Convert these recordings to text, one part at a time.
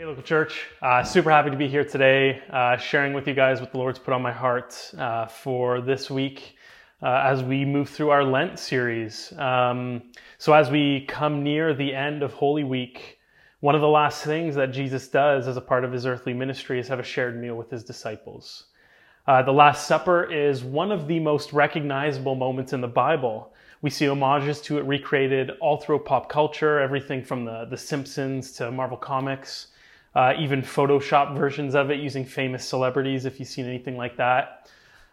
Hey, local church. Uh, super happy to be here today, uh, sharing with you guys what the Lord's put on my heart uh, for this week uh, as we move through our Lent series. Um, so, as we come near the end of Holy Week, one of the last things that Jesus does as a part of his earthly ministry is have a shared meal with his disciples. Uh, the Last Supper is one of the most recognizable moments in the Bible. We see homages to it recreated all through pop culture, everything from the, the Simpsons to Marvel Comics uh, even Photoshop versions of it using famous celebrities, if you've seen anything like that.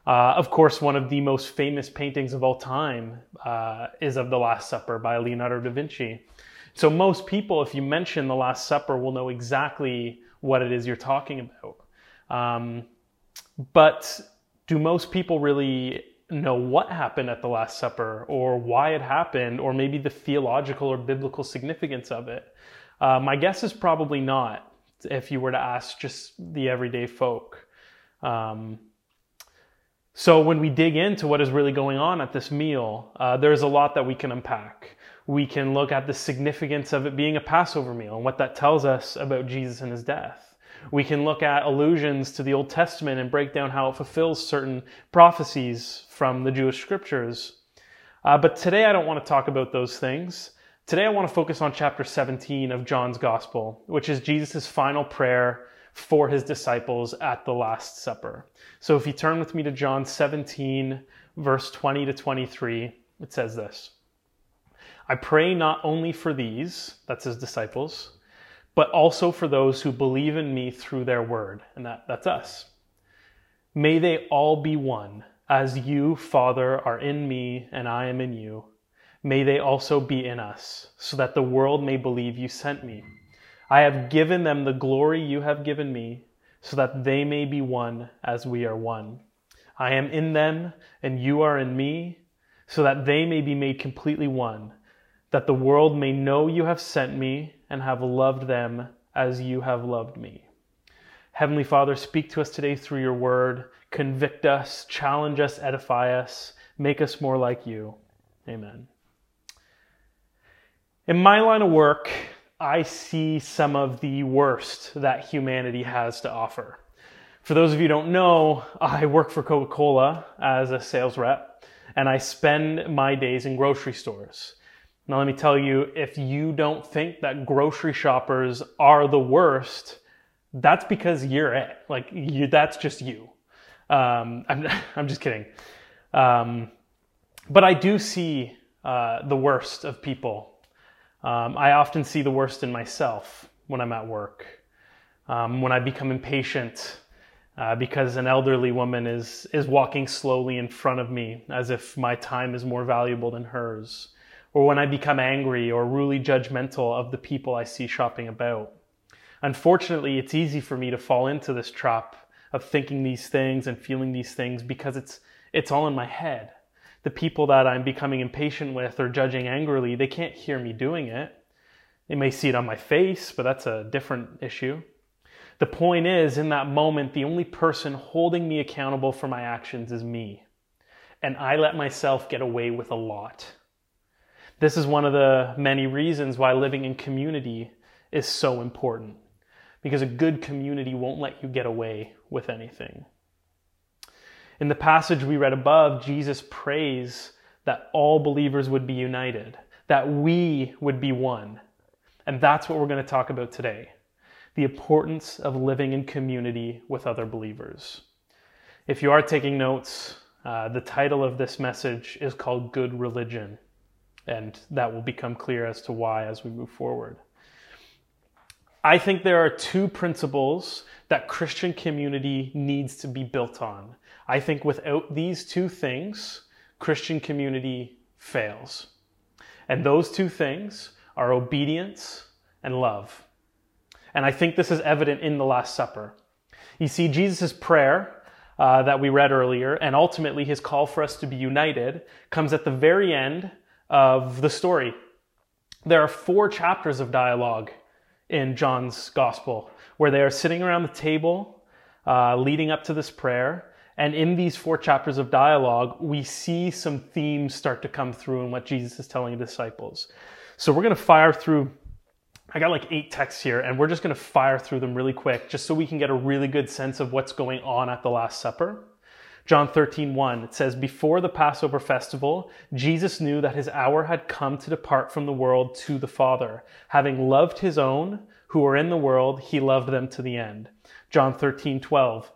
Uh, of course, one of the most famous paintings of all time uh, is of The Last Supper by Leonardo da Vinci. So, most people, if you mention The Last Supper, will know exactly what it is you're talking about. Um, but do most people really know what happened at the Last Supper or why it happened or maybe the theological or biblical significance of it? Uh, my guess is probably not if you were to ask just the everyday folk. Um, so when we dig into what is really going on at this meal, uh, there's a lot that we can unpack. We can look at the significance of it being a Passover meal and what that tells us about Jesus and his death. We can look at allusions to the Old Testament and break down how it fulfills certain prophecies from the Jewish scriptures. Uh, but today I don't want to talk about those things. Today, I want to focus on chapter 17 of John's Gospel, which is Jesus' final prayer for his disciples at the Last Supper. So, if you turn with me to John 17, verse 20 to 23, it says this I pray not only for these, that's his disciples, but also for those who believe in me through their word, and that, that's us. May they all be one, as you, Father, are in me and I am in you may they also be in us, so that the world may believe you sent me. I have given them the glory you have given me, so that they may be one as we are one. I am in them, and you are in me, so that they may be made completely one, that the world may know you have sent me and have loved them as you have loved me. Heavenly Father, speak to us today through your word. Convict us, challenge us, edify us, make us more like you. Amen. In my line of work, I see some of the worst that humanity has to offer. For those of you don't know, I work for Coca Cola as a sales rep, and I spend my days in grocery stores. Now, let me tell you if you don't think that grocery shoppers are the worst, that's because you're it. Like, you, that's just you. Um, I'm, I'm just kidding. Um, but I do see uh, the worst of people um, I often see the worst in myself when I'm at work. Um, when I become impatient uh, because an elderly woman is, is walking slowly in front of me as if my time is more valuable than hers. Or when I become angry or really judgmental of the people I see shopping about. Unfortunately, it's easy for me to fall into this trap of thinking these things and feeling these things because it's, it's all in my head the people that I'm becoming impatient with or judging angrily, they can't hear me doing it. They may see it on my face, but that's a different issue. The point is, in that moment, the only person holding me accountable for my actions is me. And I let myself get away with a lot. This is one of the many reasons why living in community is so important. Because a good community won't let you get away with anything. In the passage we read above, Jesus prays that all believers would be united, that we would be one. And that's what we're going to talk about today the importance of living in community with other believers. If you are taking notes, uh, the title of this message is called Good Religion, and that will become clear as to why as we move forward. I think there are two principles that Christian community needs to be built on. I think without these two things, Christian community fails. And those two things are obedience and love. And I think this is evident in the Last Supper. You see, Jesus' prayer uh, that we read earlier, and ultimately his call for us to be united, comes at the very end of the story. There are four chapters of dialogue in John's gospel where they are sitting around the table uh, leading up to this prayer. And in these four chapters of dialogue, we see some themes start to come through in what Jesus is telling the disciples. So we're going to fire through I got like eight texts here, and we're just going to fire through them really quick just so we can get a really good sense of what's going on at the Last Supper. John 13, 1, it says, Before the Passover festival, Jesus knew that his hour had come to depart from the world to the Father. Having loved his own who were in the world, he loved them to the end. John 13, 12,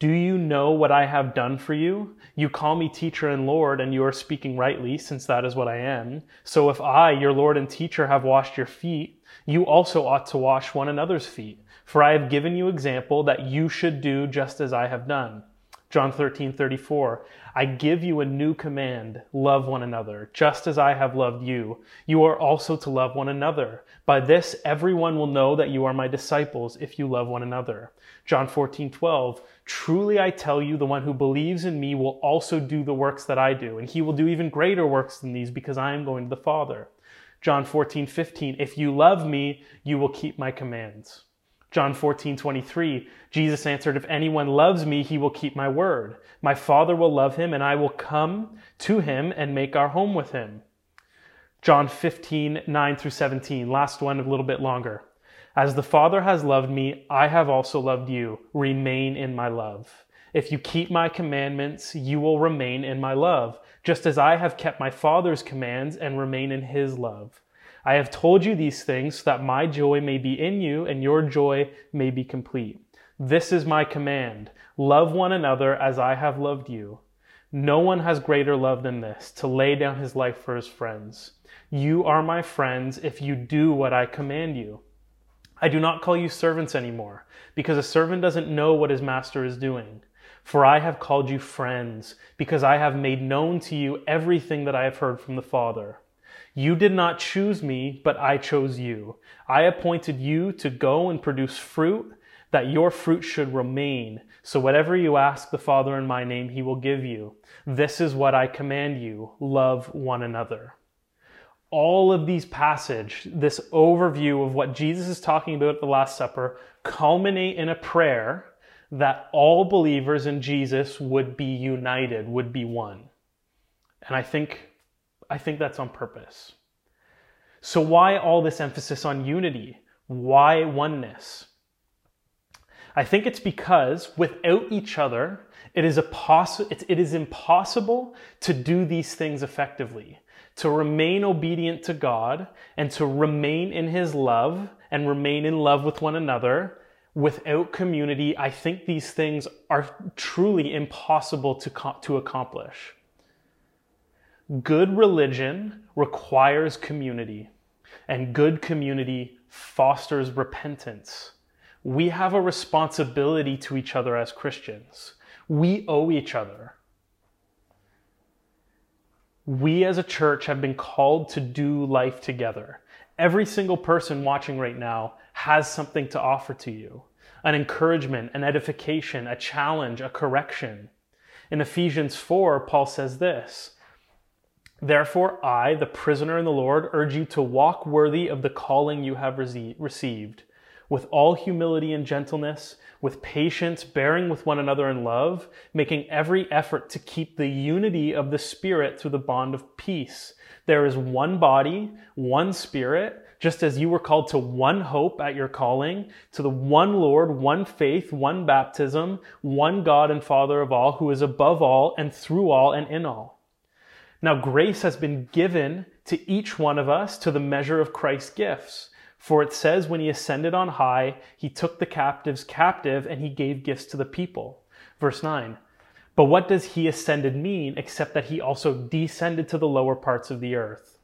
do you know what I have done for you? You call me teacher and Lord, and you are speaking rightly, since that is what I am. So if I, your Lord and teacher, have washed your feet, you also ought to wash one another's feet. For I have given you example that you should do just as I have done. John 13, 34. I give you a new command love one another, just as I have loved you. You are also to love one another. By this, everyone will know that you are my disciples if you love one another. John 14, 12. Truly I tell you, the one who believes in me will also do the works that I do, and he will do even greater works than these because I am going to the Father. John 14, 15. If you love me, you will keep my commands. John 14, 23, Jesus answered, If anyone loves me, he will keep my word. My Father will love him, and I will come to him and make our home with him. John 15, 9 through 17, last one a little bit longer. As the Father has loved me, I have also loved you. Remain in my love. If you keep my commandments, you will remain in my love, just as I have kept my Father's commands and remain in his love. I have told you these things so that my joy may be in you and your joy may be complete. This is my command. Love one another as I have loved you. No one has greater love than this, to lay down his life for his friends. You are my friends if you do what I command you. I do not call you servants anymore, because a servant doesn't know what his master is doing. For I have called you friends, because I have made known to you everything that I have heard from the Father. You did not choose me, but I chose you. I appointed you to go and produce fruit, that your fruit should remain. So whatever you ask the Father in my name, he will give you. This is what I command you love one another. All of these passage, this overview of what Jesus is talking about at the Last Supper, culminate in a prayer that all believers in Jesus would be united, would be one. And I think I think that's on purpose. So, why all this emphasis on unity? Why oneness? I think it's because without each other, it is, it is impossible to do these things effectively. To remain obedient to God and to remain in His love and remain in love with one another without community, I think these things are truly impossible to, co- to accomplish. Good religion requires community, and good community fosters repentance. We have a responsibility to each other as Christians. We owe each other. We as a church have been called to do life together. Every single person watching right now has something to offer to you an encouragement, an edification, a challenge, a correction. In Ephesians 4, Paul says this Therefore, I, the prisoner in the Lord, urge you to walk worthy of the calling you have received, with all humility and gentleness, with patience, bearing with one another in love, making every effort to keep the unity of the Spirit through the bond of peace. There is one body, one Spirit, just as you were called to one hope at your calling, to the one Lord, one faith, one baptism, one God and Father of all, who is above all and through all and in all. Now, grace has been given to each one of us to the measure of Christ's gifts. For it says, when he ascended on high, he took the captives captive and he gave gifts to the people. Verse 9. But what does he ascended mean except that he also descended to the lower parts of the earth?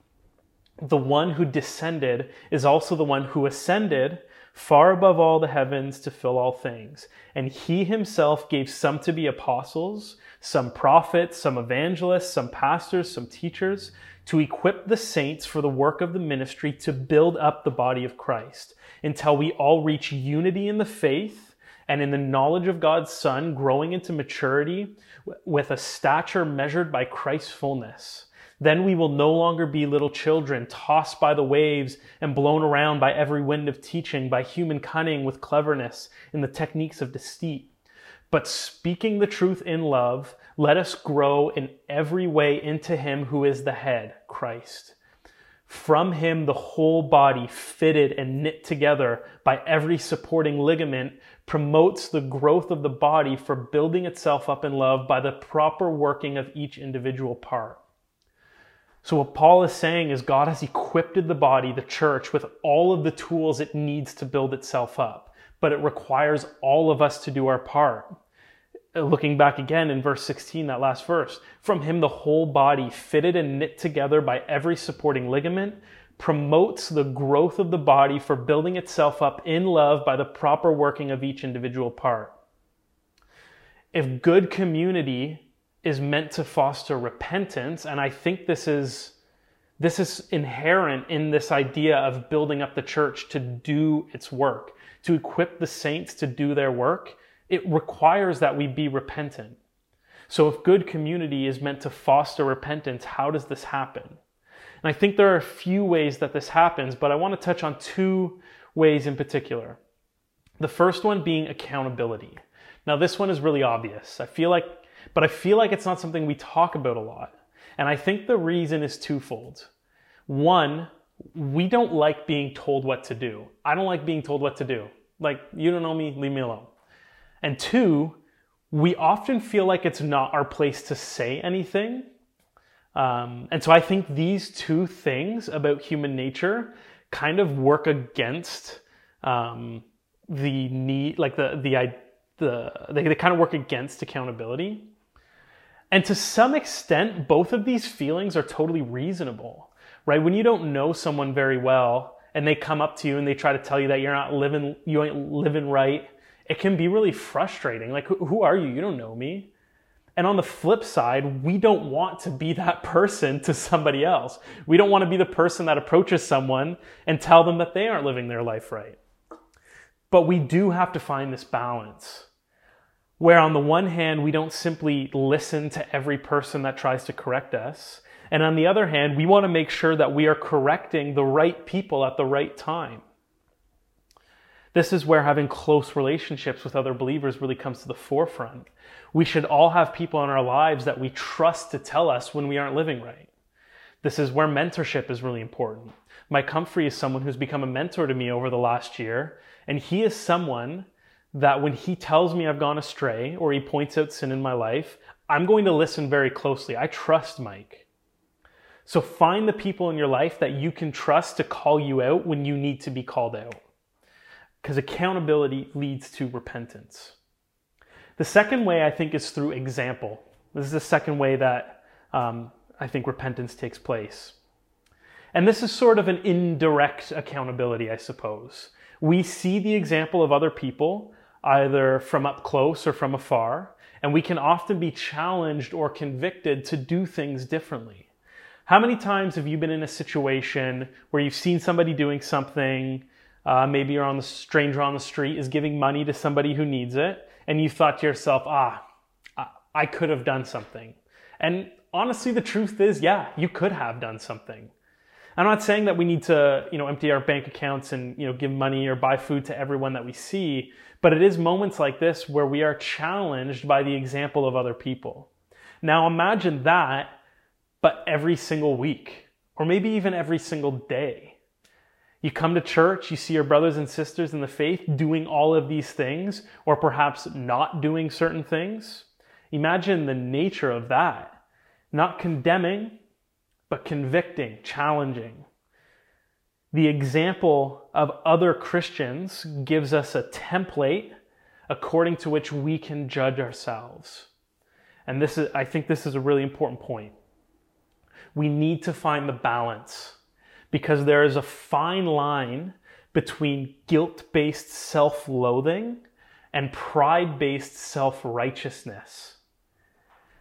The one who descended is also the one who ascended far above all the heavens to fill all things. And he himself gave some to be apostles, some prophets, some evangelists, some pastors, some teachers, to equip the saints for the work of the ministry to build up the body of Christ until we all reach unity in the faith and in the knowledge of God's Son, growing into maturity with a stature measured by Christ's fullness. Then we will no longer be little children, tossed by the waves and blown around by every wind of teaching, by human cunning with cleverness in the techniques of deceit but speaking the truth in love, let us grow in every way into Him who is the head, Christ. From him, the whole body, fitted and knit together by every supporting ligament, promotes the growth of the body for building itself up in love by the proper working of each individual part. So, what Paul is saying is God has equipped the body, the church, with all of the tools it needs to build itself up, but it requires all of us to do our part uh, looking back again in verse 16, that last verse, from him the whole body, fitted and knit together by every supporting ligament, promotes the growth of the body for building itself up in love by the proper working of each individual part. If good community is meant to foster repentance, and I think this is this is inherent in this idea of building up the church to do its work, to equip the saints to do their work it requires that we be repentant. So, if good community is meant to foster repentance, how does this happen? And I think there are a few ways that this happens, but I want to touch on two ways in particular. The first one being accountability. Now, this one is really obvious. I feel like, but I feel like it's not something we talk about a lot. And I think the reason is twofold. One, we don't like being told what to do. I don't like being told what to do. Like, you don't know me, leave me alone. And two, we often feel like it's not our place to say anything. Um, and so I think these two things about human nature kind of work against um, the need, like the the the they, they kind of work against accountability. And to some extent, both of these feelings are totally reasonable, right? When you don't know someone very well and they come up to you and they try to tell you that you're not living, you ain't living right, it can be really frustrating. Like, who are you? You don't know me. And on the flip side, we don't want to be that person to somebody else. We don't want to be the person that approaches someone and tell them that they aren't living their life right. But we do have to find this balance where, on the one hand, we don't simply listen to every person that tries to correct us. And on the other hand, we want to make sure that we are correcting the right people at the right time. This is where having close relationships with other believers really comes to the forefront. We should all have people in our lives that we trust to tell us when we aren't living right. This is where mentorship is really important. Mike Humphrey is someone who's become a mentor to me over the last year, and he is someone that when he tells me I've gone astray or he points out sin in my life, I'm going to listen very closely. I trust Mike. So find the people in your life that you can trust to call you out when you need to be called out because accountability leads to repentance. The second way I think is through example. This is the second way that um, I think repentance takes place. And this is sort of an indirect accountability, I suppose. We see the example of other people, either from up close or from afar, and we can often be challenged or convicted to do things differently. How many times have you been in a situation where you've seen somebody doing something uh, maybe you're on the stranger on the street is giving money to somebody who needs it, and you thought to yourself, ah, I could have done something. And honestly, the truth is, yeah, you could have done something. I'm not saying that we need to, you know, empty our bank accounts and, you know, give money or buy food to everyone that we see, but it is moments like this where we are challenged by the example of other people. Now imagine that, but every single week, or maybe even every single day. You come to church, you see your brothers and sisters in the faith doing all of these things, or perhaps not doing certain things. Imagine the nature of that. Not condemning, but convicting, challenging. The example of other Christians gives us a template according to which we can judge ourselves. And this is, I think this is a really important point. We need to find the balance because there is a fine line between guilt based self loathing and pride based self righteousness.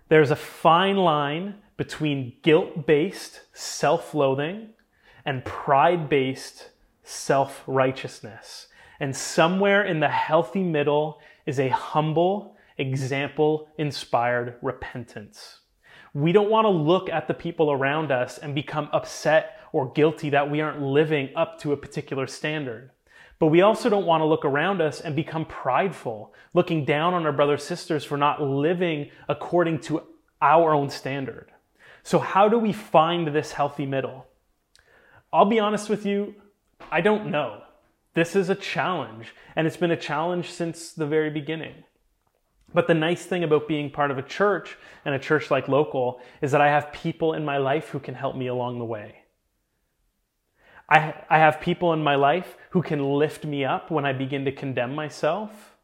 There's a fine line between guilt based self loathing and pride based self righteousness. And somewhere in the healthy middle is a humble, example inspired repentance. We don't want to look at the people around us and become upset or guilty that we aren't living up to a particular standard. But we also don't want to look around us and become prideful, looking down on our brothers sisters for not living according to our own standard. So, how do we find this healthy middle? I'll be honest with you, I don't know. This is a challenge, and it's been a challenge since the very beginning. But the nice thing about being part of a church and a church like local is that I have people in my life who can help me along the way. I, I have people in my life who can lift me up when I begin to condemn myself.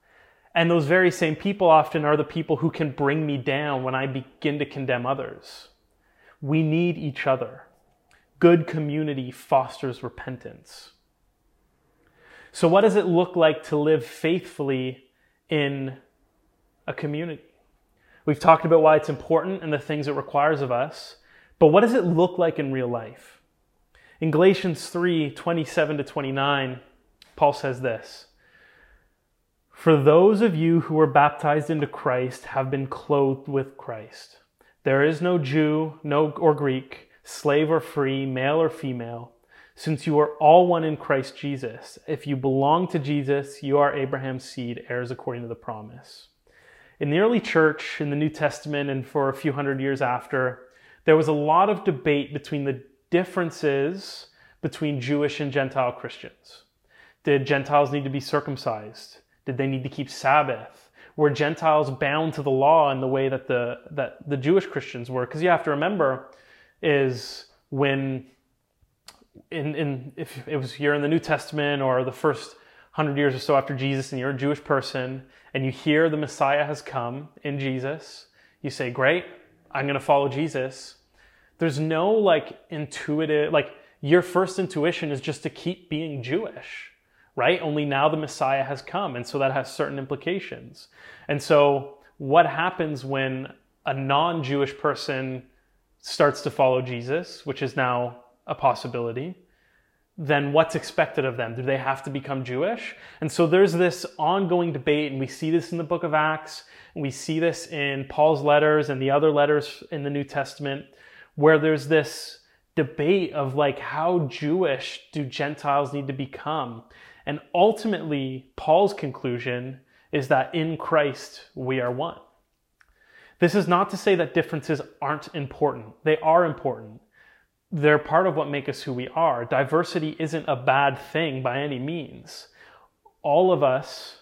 And those very same people often are the people who can bring me down when I begin to condemn others. We need each other. Good community fosters repentance. So, what does it look like to live faithfully in a community? We've talked about why it's important and the things it requires of us, but what does it look like in real life? In Galatians 3 27 to 29, Paul says this For those of you who were baptized into Christ have been clothed with Christ. There is no Jew, no or Greek, slave or free, male or female, since you are all one in Christ Jesus. If you belong to Jesus, you are Abraham's seed, heirs according to the promise. In the early church, in the New Testament, and for a few hundred years after, there was a lot of debate between the differences between Jewish and Gentile Christians. Did Gentiles need to be circumcised? Did they need to keep Sabbath? Were Gentiles bound to the law in the way that the that the Jewish Christians were? Because you have to remember, is when in in if it was you're in the New Testament or the first hundred years or so after Jesus, and you're a Jewish person, and you hear the Messiah has come in Jesus, you say, "Great, I'm going to follow Jesus." There's no like intuitive, like your first intuition is just to keep being Jewish, right? Only now the Messiah has come. And so that has certain implications. And so what happens when a non Jewish person starts to follow Jesus, which is now a possibility? then what's expected of them? Do they have to become Jewish? And so there's this ongoing debate, and we see this in the book of Acts, and we see this in Paul's letters and the other letters in the New Testament, where there's this debate of like how Jewish do Gentiles need to become? And ultimately, Paul's conclusion is that in Christ we are one. This is not to say that differences aren't important. They are important. They're part of what make us who we are. Diversity isn't a bad thing by any means. All of us,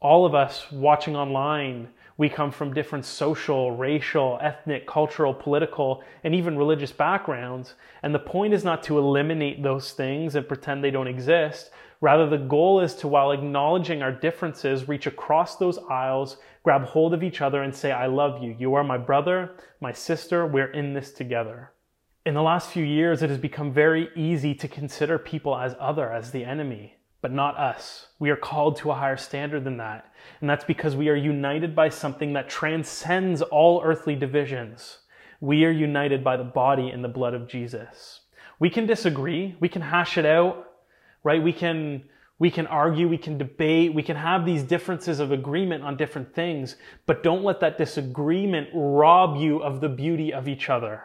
all of us watching online we come from different social, racial, ethnic, cultural, political, and even religious backgrounds. And the point is not to eliminate those things and pretend they don't exist. Rather, the goal is to, while acknowledging our differences, reach across those aisles, grab hold of each other, and say, I love you. You are my brother, my sister. We're in this together. In the last few years, it has become very easy to consider people as other, as the enemy but not us. We are called to a higher standard than that. And that's because we are united by something that transcends all earthly divisions. We are united by the body and the blood of Jesus. We can disagree, we can hash it out, right? We can we can argue, we can debate, we can have these differences of agreement on different things, but don't let that disagreement rob you of the beauty of each other.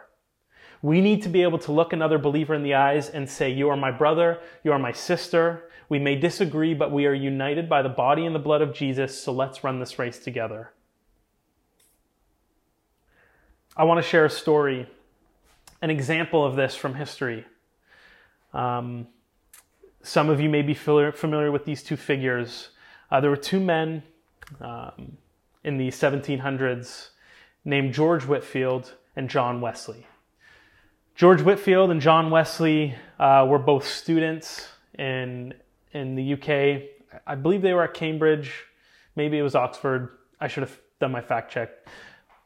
We need to be able to look another believer in the eyes and say, You are my brother, you are my sister, we may disagree, but we are united by the body and the blood of Jesus, so let's run this race together. I want to share a story, an example of this from history. Um, some of you may be familiar with these two figures. Uh, there were two men um, in the 1700s named George Whitefield and John Wesley. George Whitefield and John Wesley uh, were both students in in the UK. I believe they were at Cambridge. Maybe it was Oxford. I should have done my fact check.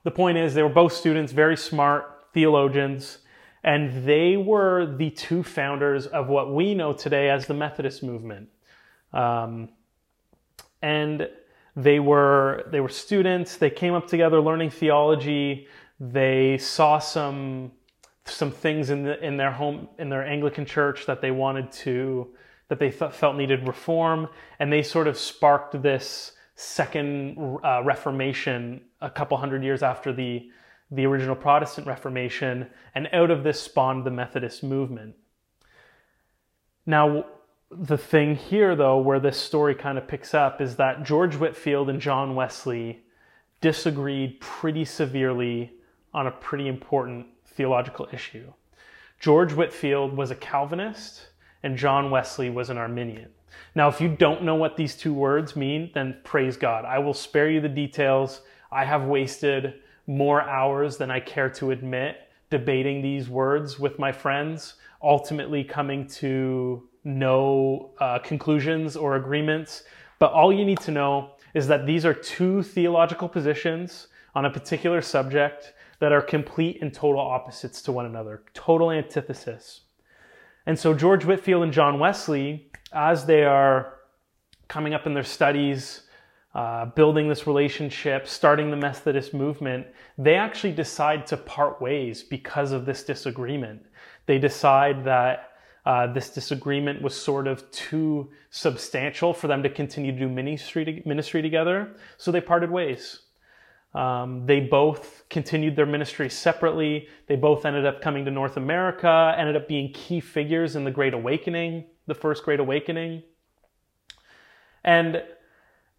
The point is, they were both students, very smart theologians, and they were the two founders of what we know today as the Methodist movement. Um, and they were they were students. They came up together learning theology. They saw some some things in the, in their home in their Anglican church that they wanted to that they th- felt needed reform, and they sort of sparked this second uh, Reformation a couple hundred years after the the original Protestant Reformation, and out of this spawned the Methodist movement. Now, the thing here, though, where this story kind of picks up, is that George Whitefield and John Wesley disagreed pretty severely on a pretty important theological issue. George Whitefield was a Calvinist and John Wesley was an Arminian. Now, if you don't know what these two words mean, then praise God. I will spare you the details. I have wasted more hours than I care to admit debating these words with my friends, ultimately coming to no uh, conclusions or agreements. But all you need to know is that these are two theological positions on a particular subject that are complete and total opposites to one another, total antithesis. And so George Whitefield and John Wesley, as they are coming up in their studies, uh, building this relationship, starting the Methodist movement, they actually decide to part ways because of this disagreement. They decide that uh, this disagreement was sort of too substantial for them to continue to do ministry, to, ministry together, so they parted ways. Um, they both continued their ministry separately. They both ended up coming to North America, ended up being key figures in the Great Awakening, the first Great Awakening. And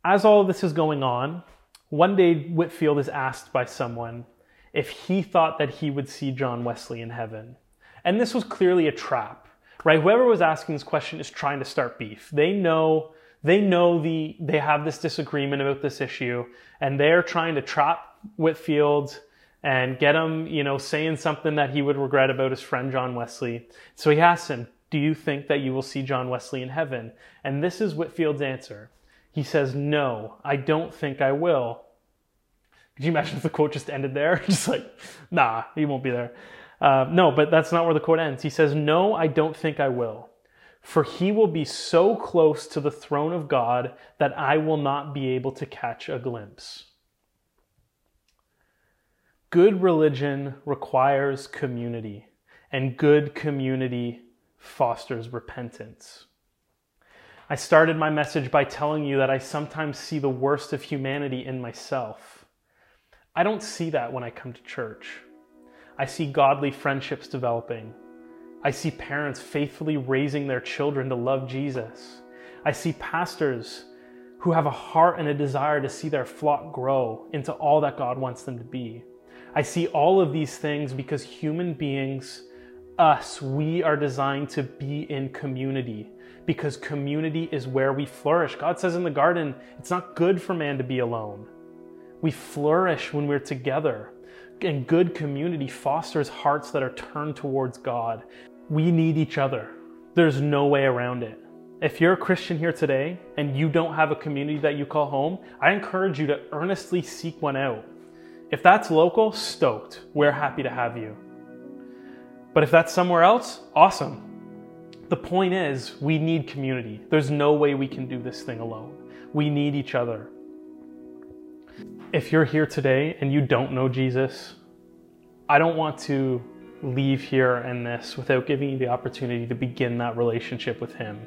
as all of this is going on, one day Whitefield is asked by someone if he thought that he would see John Wesley in heaven. And this was clearly a trap, right? Whoever was asking this question is trying to start beef. They know they know the they have this disagreement about this issue and they're trying to trap Whitefield and get him, you know, saying something that he would regret about his friend John Wesley. So he asks him, "Do you think that you will see John Wesley in heaven?" And this is Whitefield's answer. He says, "No, I don't think I will." Could you imagine if the quote just ended there? just like, nah, he won't be there. Uh, no, but that's not where the quote ends. He says, No, I don't think I will for he will be so close to the throne of God that I will not be able to catch a glimpse. Good religion requires community, and good community fosters repentance. I started my message by telling you that I sometimes see the worst of humanity in myself. I don't see that when I come to church. I see godly friendships developing I see parents faithfully raising their children to love Jesus. I see pastors who have a heart and a desire to see their flock grow into all that God wants them to be. I see all of these things because human beings, us, we are designed to be in community because community is where we flourish. God says in the garden, it's not good for man to be alone. We flourish when we're together. And good community fosters hearts that are turned towards God. We need each other. There's no way around it. If you're a Christian here today and you don't have a community that you call home, I encourage you to earnestly seek one out. If that's local, stoked. We're happy to have you. But if that's somewhere else, awesome. The point is, we need community. There's no way we can do this thing alone. We need each other. If you're here today and you don't know Jesus, I don't want to leave here and this without giving you the opportunity to begin that relationship with Him.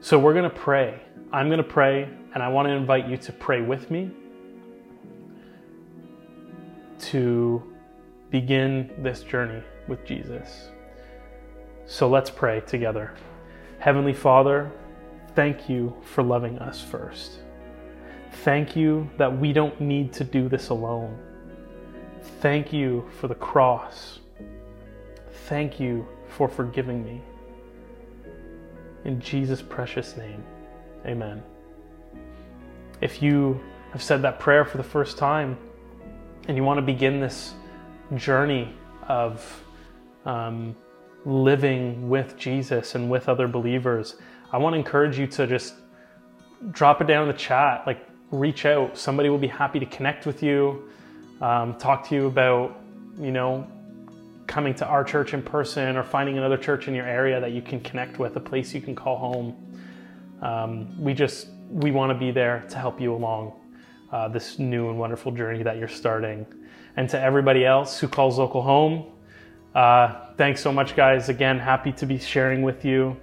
So we're going to pray. I'm going to pray, and I want to invite you to pray with me to begin this journey with Jesus. So let's pray together. Heavenly Father, thank you for loving us first. Thank you that we don't need to do this alone. Thank you for the cross Thank you for forgiving me. In Jesus' precious name, amen. If you have said that prayer for the first time and you want to begin this journey of um, living with Jesus and with other believers, I want to encourage you to just drop it down in the chat, like reach out. Somebody will be happy to connect with you, um, talk to you about, you know, coming to our church in person or finding another church in your area that you can connect with, a place you can call home. Um, we just we want to be there to help you along uh, this new and wonderful journey that you're starting. And to everybody else who calls local home, uh, thanks so much, guys. Again, happy to be sharing with you.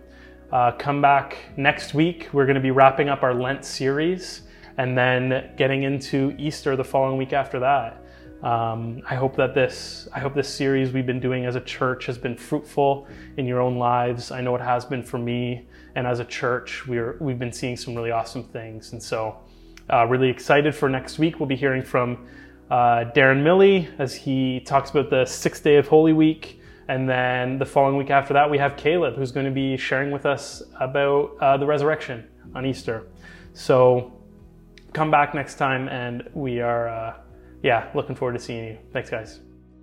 Uh, come back next week. We're going to be wrapping up our Lent series and then getting into Easter the following week after that. Um, I hope that this I hope this series we've been doing as a church has been fruitful in your own lives. I know it has been for me, and as a church, we're we've been seeing some really awesome things, and so uh, really excited for next week. We'll be hearing from uh, Darren Milley as he talks about the sixth day of Holy Week, And then the following week after that, we have Caleb, who's going to be sharing with us about uh, the resurrection on Easter. So come back next time, and we are, uh, yeah, looking forward to seeing you. Thanks, guys.